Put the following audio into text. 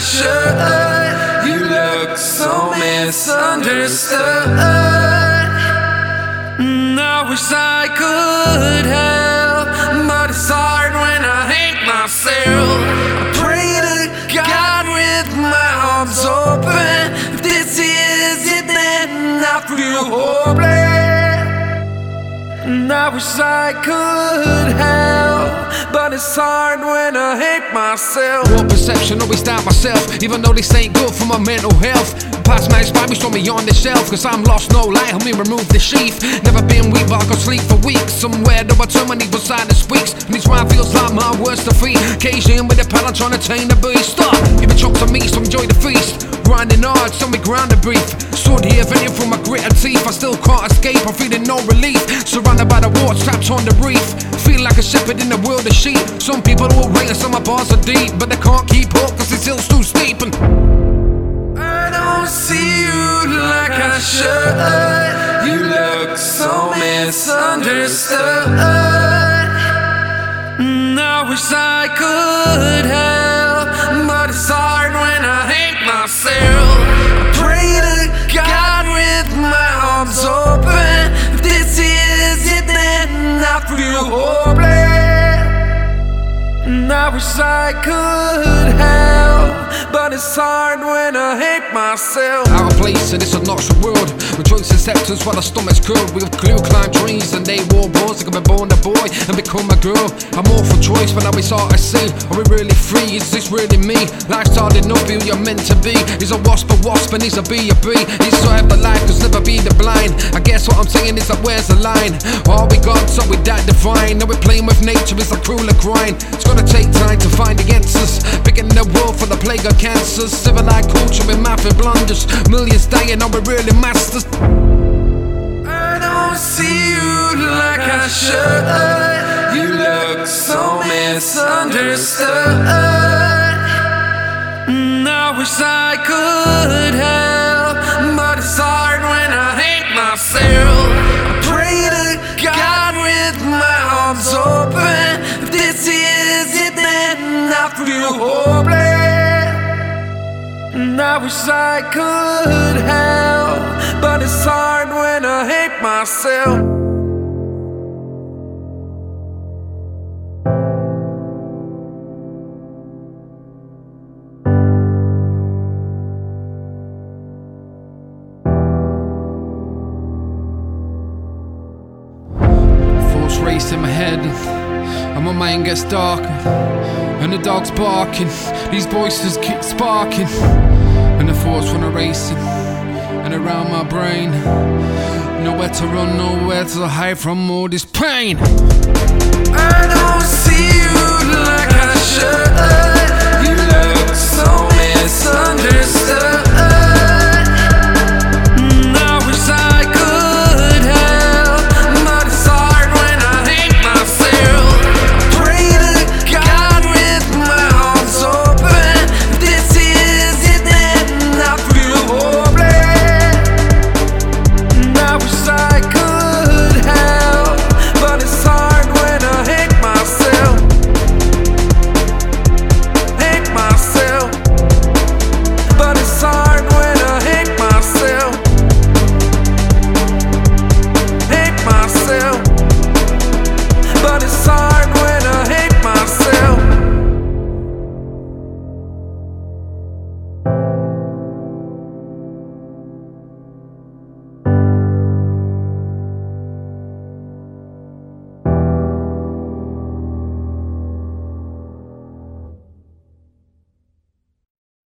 I. You look so misunderstood. Mm, I wish I could help, but it's hard when I hate myself. I pray to God with my arms open. If this is it, then I feel hopeless. And I wish I could help, but it's hard when I hate myself. What perception always doubt myself, even though this ain't good for my mental health. Past my inspired me, show me on the shelf, cause I'm lost, no light, help me remove the sheath. Never been weak, but I could sleep for weeks. Somewhere, though I turn my knee beside the squeaks. And this rhyme feels like my worst defeat. Occasion with a pallet trying to tame the beast. Stop, give a chop to me, so enjoy the feast. Grinding hard, so me ground the brief. Here, venting from my grit and teeth. I still can't escape, I'm feeling no relief. Surrounded by the war, strapped on the reef. Feel like a shepherd in the world of sheep. Some people will and some my bars are deep, but they can't keep up cause this hill's too steep. And I don't see you like I should. You look so misunderstood. Mm, I wish I could I wish I could help, but it's hard when I hate myself. of place in this obnoxious world. Joints and scepters while the stomach's curled. We have glue climb trees and they war wars. Like I've been born a boy and become a girl. I'm all for choice, but now it's hard to see. Are we really free? Is this really me? Life's hard enough, who you're meant to be. Is a wasp a wasp and is a bee a bee? Is to have the life, cause never be. I guess what I'm saying is that where's the line? All we got, so we that divine. Now we're playing with nature, it's a cruel grind. It's gonna take time to find the answers. Picking the world for the plague of cancers. Civilized culture with and blunders. Millions dying, are we really masters? I don't see you like I should. You look so misunderstood. Mm, I wish I could help, I wish I could help, but it's hard when I hate myself. Race in my head, and my mind gets darker. And the dog's barking, these voices keep sparking. And the thoughts wanna racing, and around my brain. Nowhere to run, nowhere to hide from all this pain. I don't see